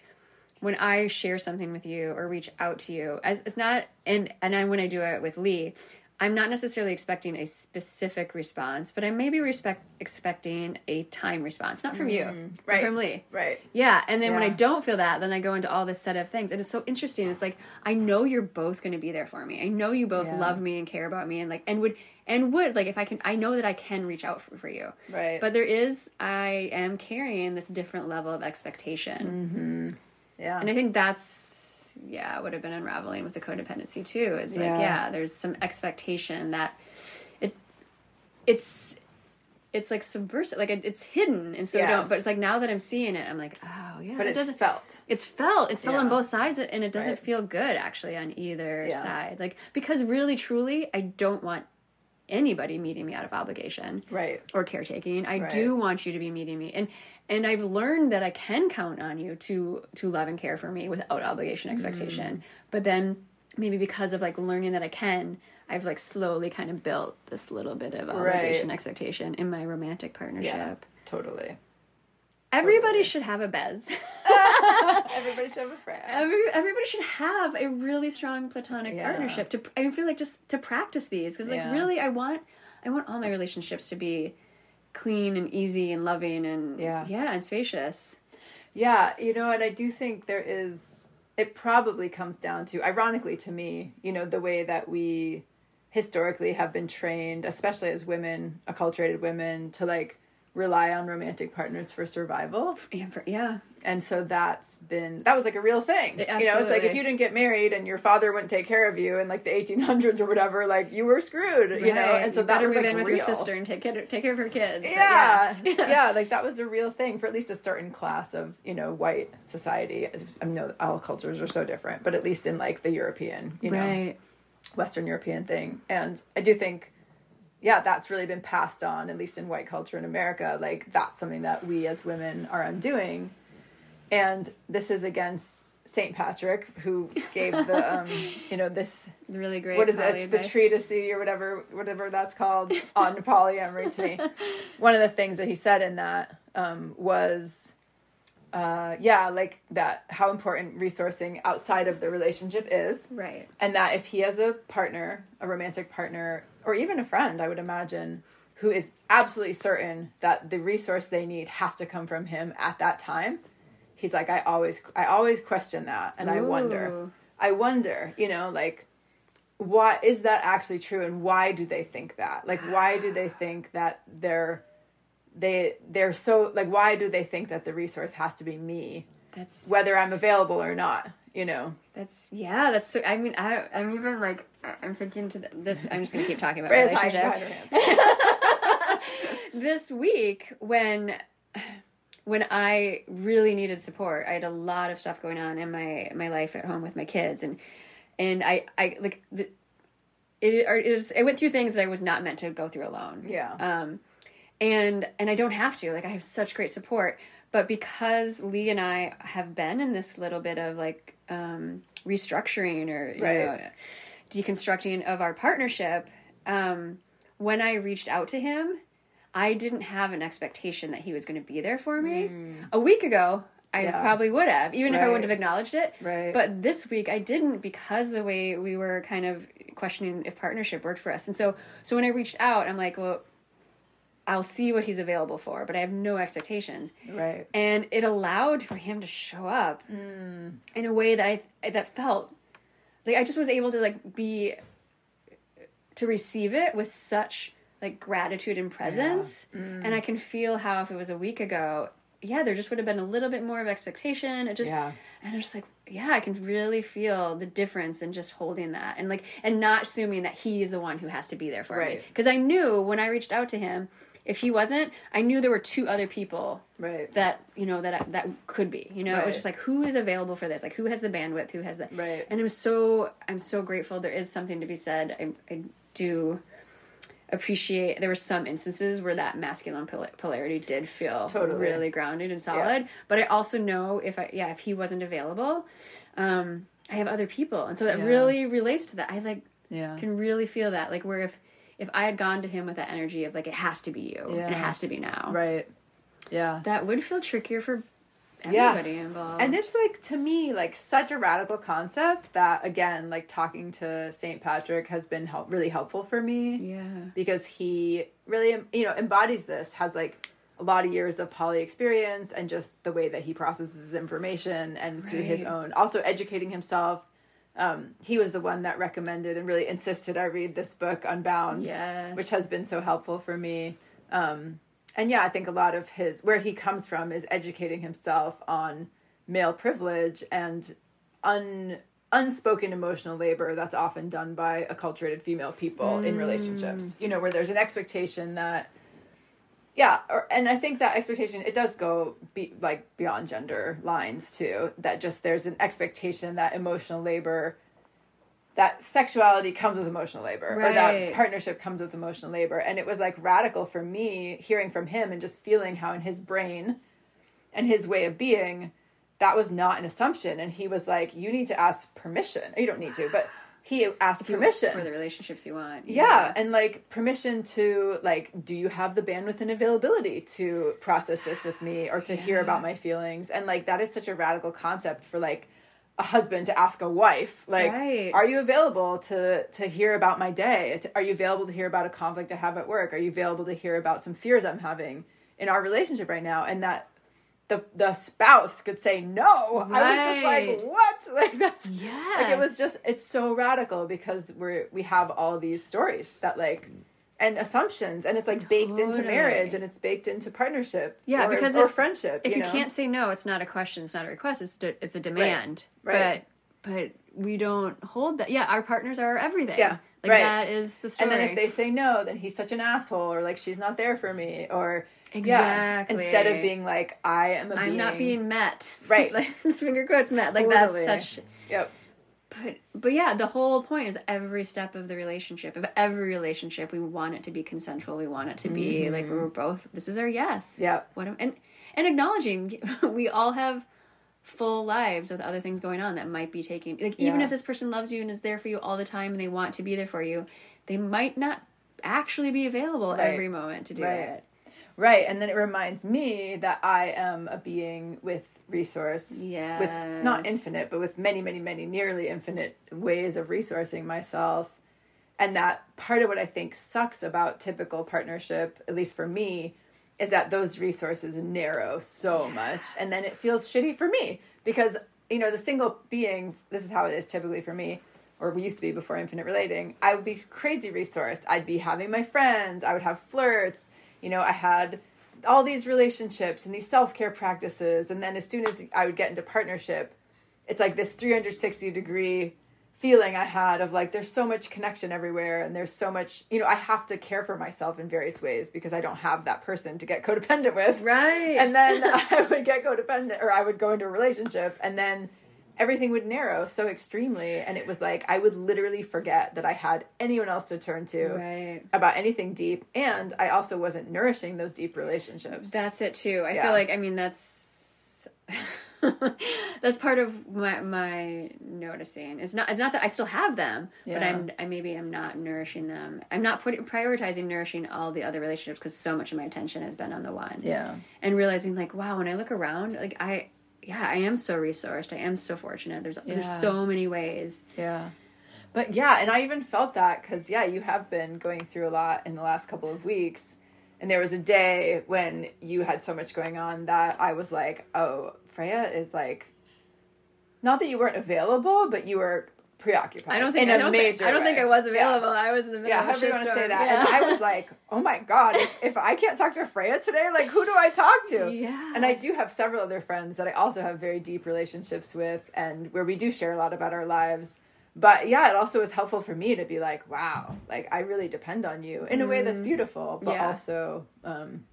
when I share something with you or reach out to you as it's not and and then when I do it with Lee. I'm not necessarily expecting a specific response, but I may be respect, expecting a time response, not from you, but Mm, right. from Lee. right Yeah, and then when I don't feel that, then I go into all this set of things, and it's so interesting. It's like I know you're both going to be there for me. I know you both Yeah. love me and care about me, and like and would and would like if I can. I know that I can reach out for, for you, right but there is I am carrying this different level of expectation, yeah and I think that's yeah would have been unraveling with the codependency too. Is like Yeah. yeah, there's some expectation that it it's. It's like subversive, like it, it's hidden, and so I don't. But it's like now that I'm seeing it, I'm like, oh yeah, but it doesn't felt it's felt it's felt on both sides and it doesn't Right. feel good actually on either Yeah. side like because really truly i don't want anybody meeting me out of obligation right. or caretaking. I Right. do want you to be meeting me. And and i've learned that i can count on you to to love and care for me without obligation expectation. Mm. but then maybe because of like learning that i can i've like slowly kind of built this little bit of obligation expectation in my romantic partnership. Yeah, totally Everybody should have a Bez. everybody should have a friend. Every, everybody should have a really strong platonic Yeah. partnership to I feel like just to practice these because like Yeah. really I want I want all my relationships to be clean and easy and loving and Yeah. yeah and spacious. Yeah, you know, and I do think there is, it probably comes down to, ironically to me, you know, the way that we historically have been trained, especially as women, acculturated women, to like rely on romantic partners for survival. Yeah, for, yeah. And so that's been, that was like a real thing. Yeah, You know, it's like if you didn't get married and your father wouldn't take care of you in like the 1800s or whatever, like you were screwed, you know? And so You that better was move like in with real. your sister and take care, take care of her kids. Yeah, yeah. yeah, like that was a real thing for at least a certain class of you know white society. I know all cultures are so different, but at least in like the European, you know. Western European thing. And I do think, yeah, that's really been passed on, at least in white culture in America. Like that's something that we as women are undoing. And this is against Saint Patrick, who gave the um, you know this Really great. what is it? The treatise or whatever, whatever that's called on polyamory to me. One of the things that he said in that um, was, uh, yeah, like that how important resourcing outside of the relationship is, Right. and that if he has a partner, a romantic partner, or even a friend, I would imagine, who is absolutely certain that the resource they need has to come from him at that time. He's like, I always, I always question that, and I wonder. I wonder, you know, like why is that actually true and why do they think that? Like why do they think that they're they they're so like why do they think that the resource has to be me That's whether I'm available or not, you know? That's yeah. That's so. I mean, I I'm even like I- I'm thinking to this. I'm just gonna keep talking about relationship. this week when when I really needed support, I had a lot of stuff going on in my my life at home with my kids, and and I I like the, it it, is, it went through things that I was not meant to go through alone. Yeah. Um, and and I don't have to. Like I have such great support, but because Lee and I have been in this little bit of like um, restructuring or you Right. know, deconstructing of our partnership, um, when I reached out to him, I didn't have an expectation that he was going to be there for me. A week ago, I Mm. Yeah. probably would have, even if I wouldn't have acknowledged it. Right. But this week I didn't because the way we were kind of questioning if partnership worked for us. And so so when I reached out, I'm like, well, I'll see what he's available for, but I have no expectations. right. And it allowed for him to show up Mm. in a way that I that felt like I just was able to like be to receive it with such like gratitude and presence. Mm. And I can feel how if it was a week ago, yeah, there just would have been a little bit more of expectation. It just Yeah. and I'm just like, yeah, I can really feel the difference in just holding that and like and not assuming that he is the one who has to be there for me. Because I knew when I reached out to him, if he wasn't, I knew there were two other people Right. that you know that that could be. You know, it was just like who is available for this? Like who has the bandwidth? Who has the Right. and I'm so I'm so grateful. There is something to be said. I, I do appreciate. There were some instances where that masculine pol- polarity did feel Totally. really grounded and solid. But I also know if I yeah if he wasn't available, um, I have other people, and so that Yeah. really relates to that. I like Yeah. can really feel that like where if if I had gone to him with that energy of like it has to be you and it has to be now, Right. Yeah. that would feel trickier for Yeah. everybody involved. And it's like to me like such a radical concept that again like talking to St. Patrick has been help really helpful for me yeah, because he really you know embodies this has like a lot of years of poly experience and just the way that he processes information and through his own also educating himself um, he was the one that recommended and really insisted I read this book Unbound yeah, which has been so helpful for me. Um, and yeah, I think a lot of his where he comes from is educating himself on male privilege and un unspoken emotional labor that's often done by acculturated female people in relationships. You know, where there's an expectation that yeah, or, and I think that expectation it does go be like beyond gender lines too. That just there's an expectation that emotional labor, that sexuality comes with emotional labor, or that partnership comes with emotional labor, and it was like radical for me hearing from him and just feeling how in his brain, and his way of being, that was not an assumption, and he was like, "You need to ask permission. You don't need to, but." He asked permission. for the relationships you want. yeah, and like permission to like do you have the bandwidth and availability to process this with me or to hear about my feelings? And like that is such a radical concept for like a husband to ask a wife like Right. are you available to to hear about my day? Are you available to hear about a conflict i have at work? Are you available to hear about some fears i'm having in our relationship right now? And that the the spouse could say no i was just like what like that's yeah. like it was just it's so radical because we're we have all these stories that like and assumptions and it's like baked into marriage and it's baked into partnership Yeah, or, because or if- friendship if you, know? can't say no, it's not a question, it's not a request, it's de- it's a demand. right. But but we don't hold that. Yeah, our partners are everything. Yeah, like right. that is the story. and then if they say no then he's such an asshole or like she's not there for me or exactly yeah instead of being like i am a I'm being not being met. Right. like finger quotes met. Like Totally. that's such. yep But but yeah, the whole point is every step of the relationship, of every relationship, we want it to be consensual. We want it to be like Mm-hmm. we're both. This is our yes. yep What am, and and acknowledging we all have full lives with other things going on that might be taking like even Yeah. if this person loves you and is there for you all the time and they want to be there for you, they might not actually be available Right. every moment to do Right. it. Right and then it reminds me that i am a being with resource Yeah. with not infinite, but with many, many, many nearly infinite ways of resourcing myself. And that part of what I think sucks about typical partnership, at least for me, is that those resources narrow so much. And then it feels shitty for me because, you know, as a single being, this is how it is typically for me, or we used to be before infinite relating, I would be crazy resourced. I'd be having my friends, I would have flirts, you know, I had all these relationships and these self-care practices and then as soon as i would get into partnership it's like this 360 degree feeling i had of like there's so much connection everywhere and there's so much you know i have to care for myself in various ways because i don't have that person to get codependent with Right. and then i would get codependent or i would go into a relationship and then everything would narrow so extremely and it was like i would literally forget that i had anyone else to turn to right. about anything deep and i also wasn't nourishing those deep relationships That's it too. I Yeah. feel like I mean that's that's part of my my noticing. It's not it's not that I still have them, but I'm I maybe I'm not nourishing them. I'm not putting prioritizing nourishing all the other relationships because so much of my attention has been on the one. yeah And realizing like wow, when I look around, like I yeah, I am so resourced. I am so fortunate. There's Yeah. there's so many ways. Yeah. But yeah, and I even felt that because, yeah, you have been going through a lot in the last couple of weeks. And there was a day when you had so much going on that I was like, oh, Freya is like, not that you weren't available, but you were preoccupied. I don't think in I a don't, major think, I don't think. I was Yeah. available. I was in the middle Yeah, however you want to say that. Yeah. And I was like, oh my God, if, if I can't talk to Freya today, like, who do I talk to? yeah. And I do have several other friends that I also have very deep relationships with and where we do share a lot about our lives. But yeah, it also was helpful for me to be like, wow, like I really depend on you in a way that's Mm. beautiful, but Yeah. also, um,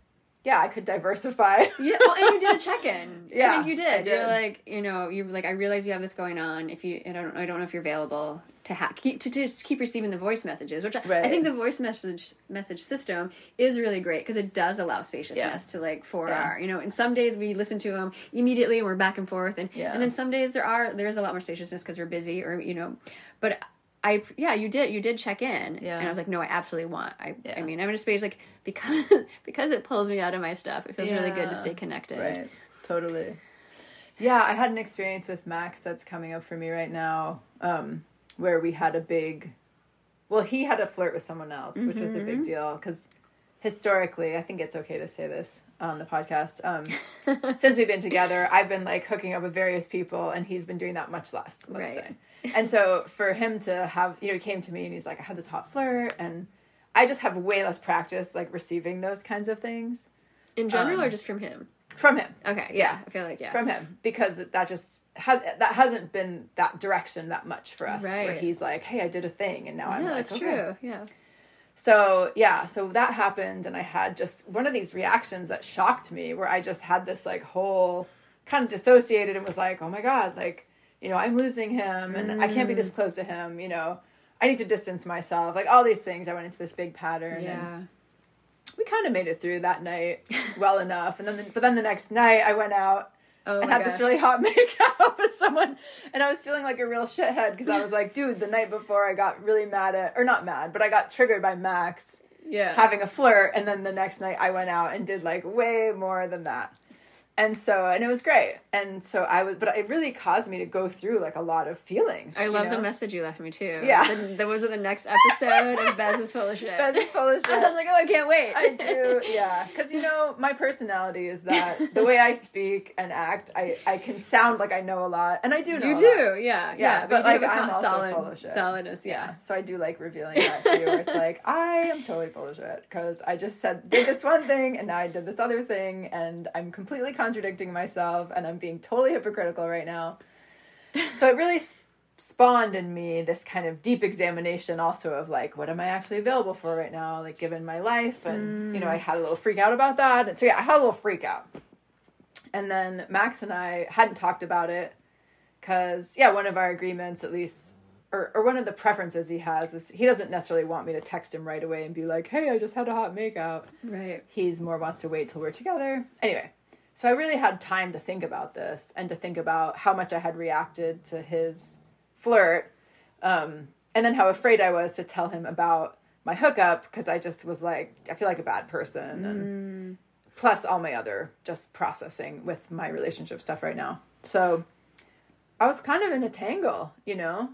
yeah, I could diversify. Yeah, well, and you did a check in. Yeah, I think you did. I You're like, you know, you're like, I realize you have this going on. If you, I don't, I don't know if you're available to ha- keep to just keep receiving the voice messages, which I, I think the voice message message system is really great because it does allow spaciousness Yeah. to like for Yeah. our, you know, and some days we listen to them immediately and we're back and forth, and Yeah. and then some days there are there is a lot more spaciousness because we're busy or you know, but. I yeah you did you did check in Yeah. and I was like no I absolutely want I Yeah. I mean I'm in a space like because because it pulls me out of my stuff it feels really good to stay connected Right. Totally. Yeah, I had an experience with Max that's coming up for me right now, um, where we had a big. Well, he had a flirt with someone else, which was a big deal because historically, I think it's okay to say this on the podcast. Um, since we've been together, I've been like hooking up with various people, and he's been doing that much less. Let's Right. say. And so for him to have, you know, he came to me and he's like, I had this hot flirt, and I just have way less practice like receiving those kinds of things In general, Um, or just from him? from him. Okay, yeah. I feel like yeah. from him because that just has that hasn't been that direction that much for us where Right. he's like hey i did a thing and now i'm like that's okay. true. Yeah. so yeah so that happened and i had just one of these reactions that shocked me where i just had this like whole kind of dissociated and was like oh my god like you know i'm losing him and i can't be Mm. this close to him you know i need to distance myself like all these things i went into this big pattern and Yeah. we kind of made it through that night well enough and then but then the next night i went out Oh and had this really hot makeout with someone, and I was feeling like a real shithead because I was like, dude, the night before I got really mad at, or not mad, but I got triggered by Max yeah. having a flirt, and then the next night I went out and did like way more than that. And so, and it was great. And so I was, but it really caused me to go through like a lot of feelings. I love know? the message you left me too. Yeah. The, that was in the next episode of Bez is full of shit. That's full of shit. I was like, oh, I can't wait. I do, yeah. Because you know, my personality is that the way I speak and act, I I can sound like I know a lot, and I do know. You a lot. do, yeah, yeah. Yeah, but, but, you like, I'm also solid, full of shit. solidness, yeah. Yeah, so I do like revealing that too. Where it's like I am totally full of shit because I just said did this one thing and now I did this other thing, and I'm completely contradicting myself, and I'm being totally hypocritical right now. So it really spawned in me this kind of deep examination also of like what am I actually available for right now, like given my life, and you know I had a little freak out about that, and so yeah, I had a little freak out. And then Max and I hadn't talked about it because yeah, one of our agreements at least or, or one of the preferences he has is he doesn't necessarily want me to text him right away and be like, "Hey, I just had a hot makeout." Right. He's more wants to wait till we're together. Anyway, so I really had time to think about this and to think about how much I had reacted to his flirt, um, and then how afraid I was to tell him about my hookup because I just was like, I feel like a bad person, and Mm, plus all my other just processing with my relationship stuff right now. So I was kind of in a tangle, you know?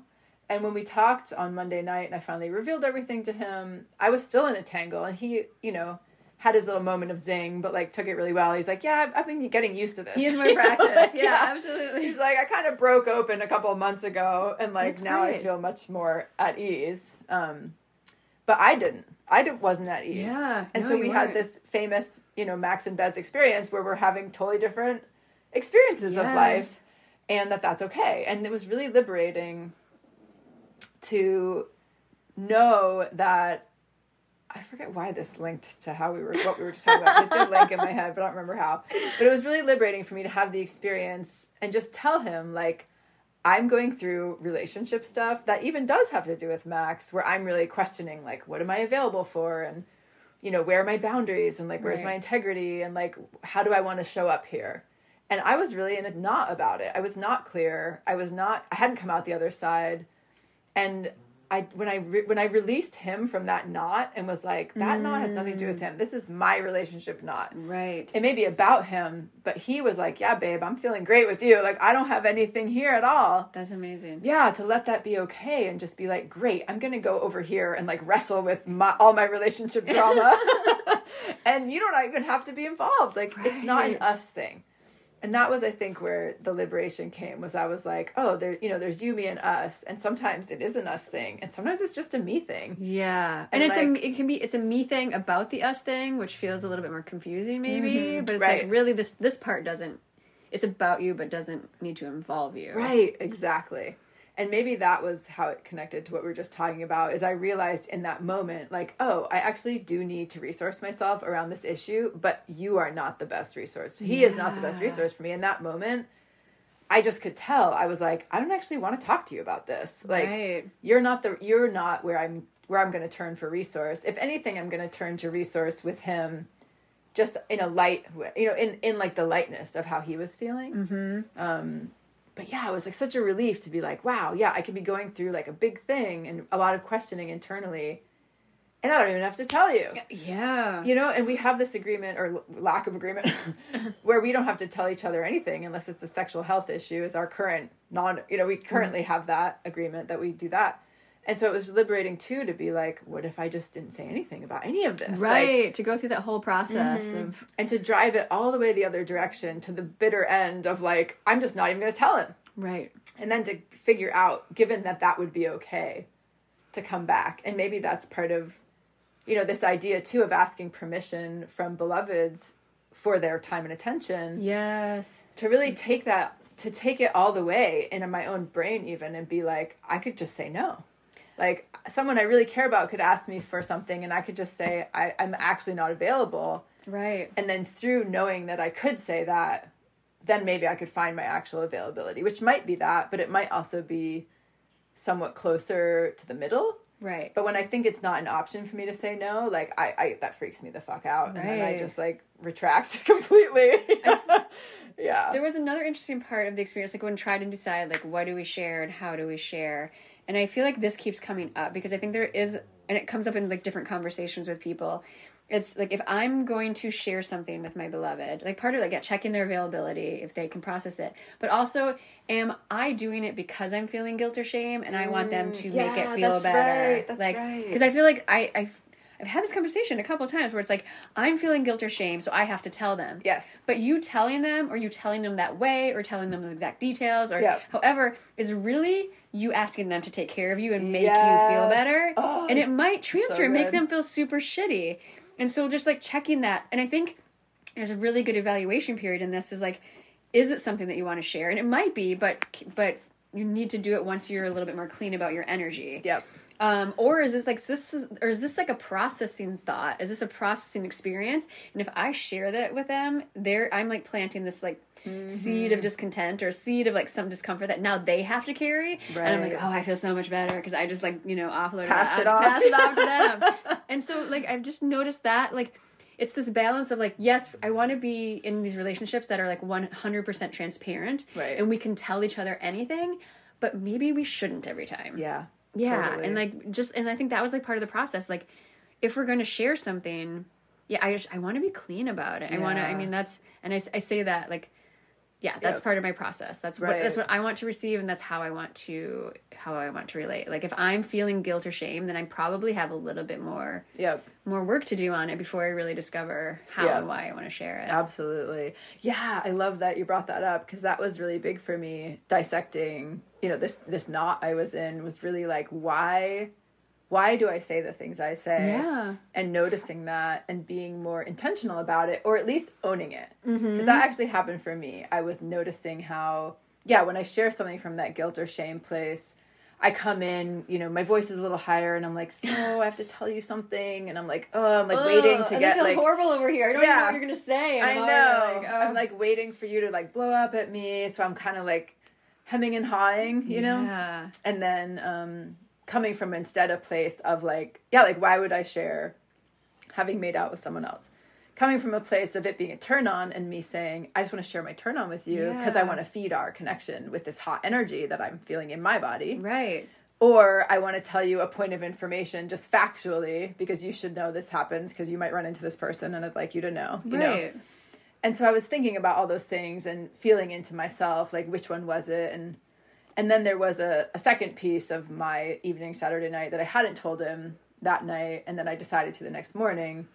And when we talked on Monday night and I finally revealed everything to him, I was still in a tangle. And he, you know, had his little moment of zing, but like took it really well. He's like, Yeah, I've, I've been getting used to this. He's my know, practice. like, yeah, absolutely. He's like, I kind of broke open a couple of months ago, and like That's now I feel much more at ease. Um, but I didn't. I didn't, wasn't at ease. Yeah, And no, so we had this famous, you know, Max and Bez experience where we're having totally different experiences of Yes. life, and that that's okay. And it was really liberating to know that I forget why this linked to how we were what we were just talking about. It did link in my head, but I don't remember how. But it was really liberating for me to have the experience and just tell him like I'm going through relationship stuff that even does have to do with Max, where I'm really questioning like what am I available for and you know where are my boundaries and like where's Right. my integrity and like how do I want to show up here. And I was really in a knot about it. I was not clear. I was not. I hadn't come out the other side and I when I re- when I released him from that knot and was like that knot has nothing to do with mm. him. This is my relationship knot. right. It may be about him, but he was like, "Yeah, babe, I'm feeling great with you. Like I don't have anything here at all." That's amazing. Yeah, to let that be okay and just be like, "Great, I'm going to go over here and like wrestle with my all my relationship drama." and you don't even have to be involved. Like it's not an us thing and that was i think where the liberation came was i was like oh there you know there's you me and us and sometimes it is an us thing and sometimes it's just a me thing Yeah, And, and, it's like- a it can be it's a me thing about the us thing, which feels a little bit more confusing maybe, Mhm, but it's right. like really this this part doesn't. It's about you, but doesn't need to involve you. right exactly and maybe that was how it connected to what we were just talking about is i realized in that moment like oh i actually do need to resource myself around this issue but you are not the best resource. He is not the best resource for me. In that moment i just could tell. I was like i don't actually want to talk to you about this. Like right. you're not the you're not where i'm where i'm going to turn for resource. If anything i'm going to turn to resource with him just in a light you know in in like the lightness of how he was feeling. Mm-hmm. um but yeah it was like such a relief to be like wow yeah i could be going through like a big thing and a lot of questioning internally and i don't even have to tell you. Yeah. you know and we have this agreement or l- lack of agreement where we don't have to tell each other anything unless it's a sexual health issue is our current non you know we currently mm-hmm. have that agreement that we do that and so it was liberating too to be like what if i just didn't say anything about any of this Like, Right. to go through that whole process Mhm. of and to drive it all the way the other direction to the bitter end of like i'm just not even going to tell him right. and then to figure out given that that would be okay to come back and maybe that's part of you know this idea too of asking permission from beloveds for their time and attention Yes. to really take that to take it all the way in my own brain even and be like i could just say no like someone i really care about could ask me for something and i could just say I, i'm actually not available Right. and then through knowing that I could say that, then maybe I could find my actual availability, which might be that, but it might also be somewhat closer to the middle. Right. But when I think it's not an option for me to say no, like I, I that freaks me the fuck out, and then I just like retract completely. yeah. There was another interesting part of the experience, like when trying to decide, like, what do we share and how do we share. And I feel like this keeps coming up because I think there is, and it comes up in like different conversations with people. It's like if I'm going to share something with my beloved, like part of like yeah, checking their availability if they can process it, but also am I doing it because I'm feeling guilt or shame and I want them to Mm, make yeah, it feel that's better, right, that's like right. because I feel like I I. I've had this conversation a couple of times where it's like I'm feeling guilt or shame, so I have to tell them. yes. But you telling them, or you telling them that way, or telling them the exact details, or Yep. however, is really you asking them to take care of you and make you feel better. Oh, and it might transfer so and make them feel super shitty. And so just like checking that, and I think there's a really good evaluation period in this is like, is it something that you want to share? And it might be, but but you need to do it once you're a little bit more clean about your energy. Yep. Um, or is this like this is, or is this like a processing thought? Is this a processing experience? And if I share that with them, they're I'm like planting this like seed Mm-hmm. of discontent or seed of like some discomfort that now they have to carry. And I'm like, oh, I feel so much better because I just like you know offloaded Passed it off. passed it off to them. and so like I've just noticed that like it's this balance of like yes i want to be in these relationships that are like 100% transparent Right. and we can tell each other anything but maybe we shouldn't every time Yeah. Yeah totally. and like just and i think that was like part of the process like if we're going to share something yeah i just i want to be clean about it i want to i mean that's and I, I say that like yeah that's Yep. part of my process that's what Right. that's what i want to receive and that's how i want to how i want to relate like if i'm feeling guilt or shame then i probably have a little bit more Yep. more work to do on it before i really discover how Yeah. and why i want to share it Absolutely. Yeah, I love that you brought that up because that was really big for me dissecting, you know, this this knot I was in was really like why why do I say the things I say? yeah And noticing that and being more intentional about it or at least owning it. Because mm-hmm. that actually happened for me. I was noticing how yeah, when I share something from that guilt or shame place, I come in, you know, my voice is a little higher, and I'm like, so I have to tell you something, and I'm like, oh, I'm like waiting to Ugh, get like horrible over here i don't even know what you're gonna say I I'm know. already oh. I'm like waiting for you to like blow up at me, so I'm kind of like hemming and hawing, you know. And then um, coming from instead a place of like, yeah, like why would I share having made out with someone else? Coming from a place of it being a turn on and me saying, I just want to share my turn on with you because I want to feed our connection with this hot energy that I'm feeling in my body. right Or I want to tell you a point of information just factually because you should know this happens because you might run into this person and I'd like you to know. You know? right and so I was thinking about all those things and feeling into myself, like which one was it, and and then there was a, a second piece of my evening Saturday night that I hadn't told him that night, and then I decided to the next morning,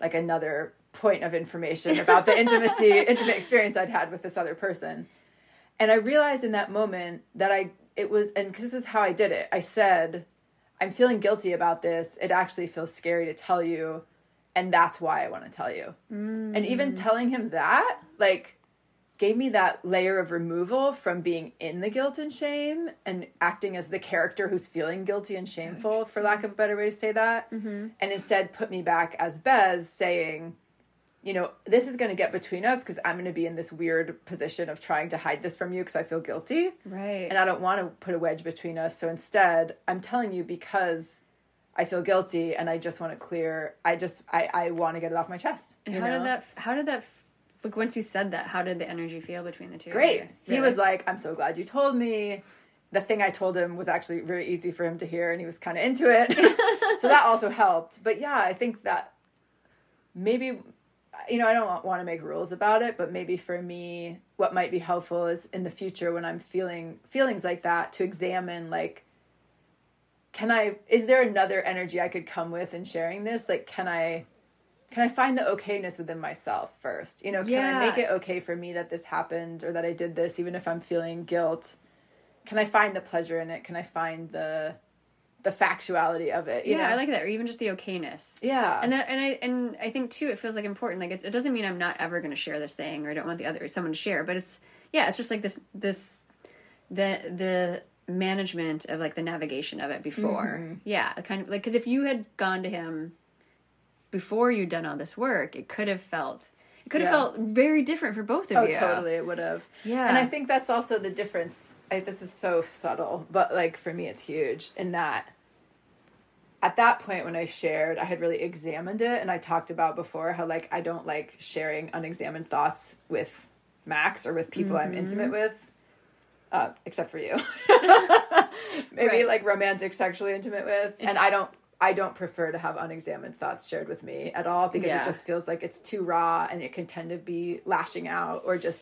like another point of information about the intimacy, intimate experience I'd had with this other person, and I realized in that moment that I it was, and because this is how I did it, I said, I'm feeling guilty about this. It actually feels scary to tell you, and that's why I want to tell you. And Mm. even telling him that, like, gave me that layer of removal from being in the guilt and shame and acting as the character who's feeling guilty and shameful, for lack of a better way to say that. mm-hmm. And instead put me back as Bez saying, you know, this is going to get between us because I'm going to be in this weird position of trying to hide this from you because I feel guilty right and I don't want to put a wedge between us. So instead, I'm telling you because I feel guilty and I just want to clear. I just I I want to get it off my chest. And how know? did that? How did that? Like once you said that, how did the energy feel between the two? of Great. you? He was like, "I'm so glad you told me." The thing I told him was actually very easy for him to hear, and he was kind of into it. so that also helped. But yeah, I think that maybe you know, I don't want to make rules about it, but maybe for me what might be helpful is in the future when I'm feeling feelings like that to examine like can I is there another energy I could come with in sharing this? Like can I can I find the okayness within myself first? You know, can I make it okay for me that this happened or that I did this even if I'm feeling guilt? Can I find the pleasure in it? Can I find the the factuality of it? You yeah, know? I like that, or even just the okayness. Yeah. And that, and I and I think too, it feels like important. Like it's, it doesn't mean I'm not ever going to share this thing, or I don't want the other someone to share. But it's yeah, it's just like this this the the management of like the navigation of it before. Mhm. Yeah, kind of like because if you had gone to him before you'd done all this work, it could have felt it could have Yeah. felt very different for both of oh, you. totally, it would have. Yeah, And I think that's also the difference. I, this is so subtle, but like for me, it's huge in that at that point when I shared, I had really examined it and I talked about before how like I don't like sharing unexamined thoughts with Max or with people I'm intimate Mm-hmm. with. Uh, except for you. Maybe Right. like romantic sexually intimate with. And I don't I don't prefer to have unexamined thoughts shared with me at all because Yeah. it just feels like it's too raw and it can tend to be lashing out or just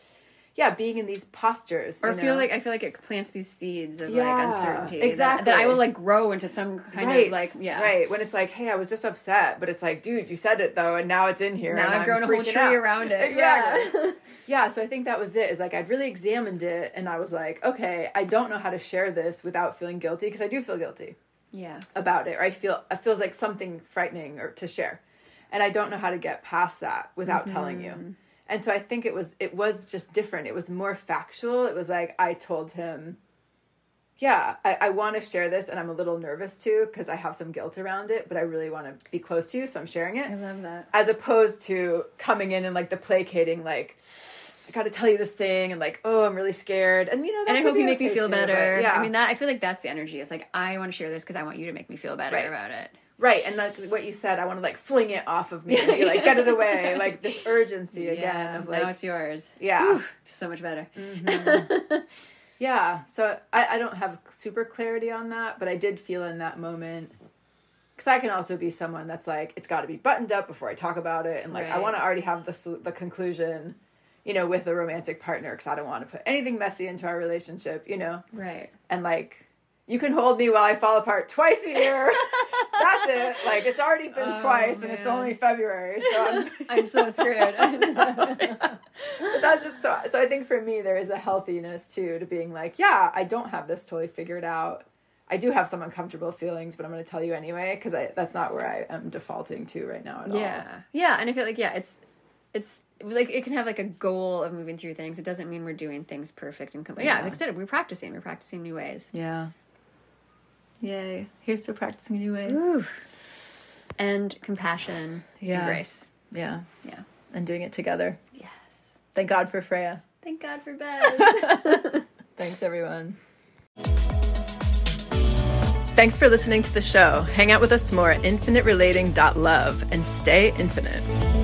yeah, being in these postures. Or feel know? like I feel like it plants these seeds of Yeah, like uncertainty that- exactly. that, I will like grow into some kind right, of like yeah right. When it's like, hey, I was just upset, but it's like, dude, you said it though, and now it's in here. now and I've I'm grown a whole tree out. around it Exactly. yeah Yeah, so I think that was it. Is like I'd really examined it, and I was like, okay, I don't know how to share this without feeling guilty because I do feel guilty yeah about it. Or I feel it feels like something frightening or to share, and I don't know how to get past that without telling Mm-hmm. you. And so I think it was it was just different. It was more factual. It was like I told him, yeah, I, I want to share this, and I'm a little nervous too because I have some guilt around it, but I really want to be close to you, so I'm sharing it I love that as opposed to coming in and like the placating like I got to tell you this thing and like oh I'm really scared and you know that and I hope you make me feel too, but better. yeah I mean that I feel like that's the energy. It's like I want to share this because I want you to make me feel better Right. about it. right and like what you said I want to like fling it off of me and be like get it away like this urgency again yeah, of now like it's yours. yeah Ooh, so much better. Mhm. yeah so I, I don't have super clarity on that but I did feel in that moment because I can also be someone that's like it's got to be buttoned up before I talk about it and like I want to already have the the conclusion you know with a romantic partner because I don't want to put anything messy into our relationship you know right. and like you can hold me while I fall apart twice a year that's it like it's already been Oh, twice and it's only February so I'm I'm so screwed. but that's just so so I think for me there is a healthiness too to being like, yeah, I don't have this totally figured out. I do have some uncomfortable feelings, but I'm going to tell you anyway because that's not where I am defaulting to right now at all. Yeah, yeah, and I feel like yeah, it's it's like it can have like a goal of moving through things. It doesn't mean we're doing things perfect and complete. Yeah, Yeah. like I said, we're practicing. We're practicing new ways. Yeah. Yay. Here's to practicing new ways. Ooh. And compassion, Yeah. and grace. Yeah. Yeah. And doing it together. Yes. Thank God for Freya. Thank God for Bez. Thanks, everyone. Thanks for listening to the show. Hang out with us more at infiniterelating.love and stay infinite.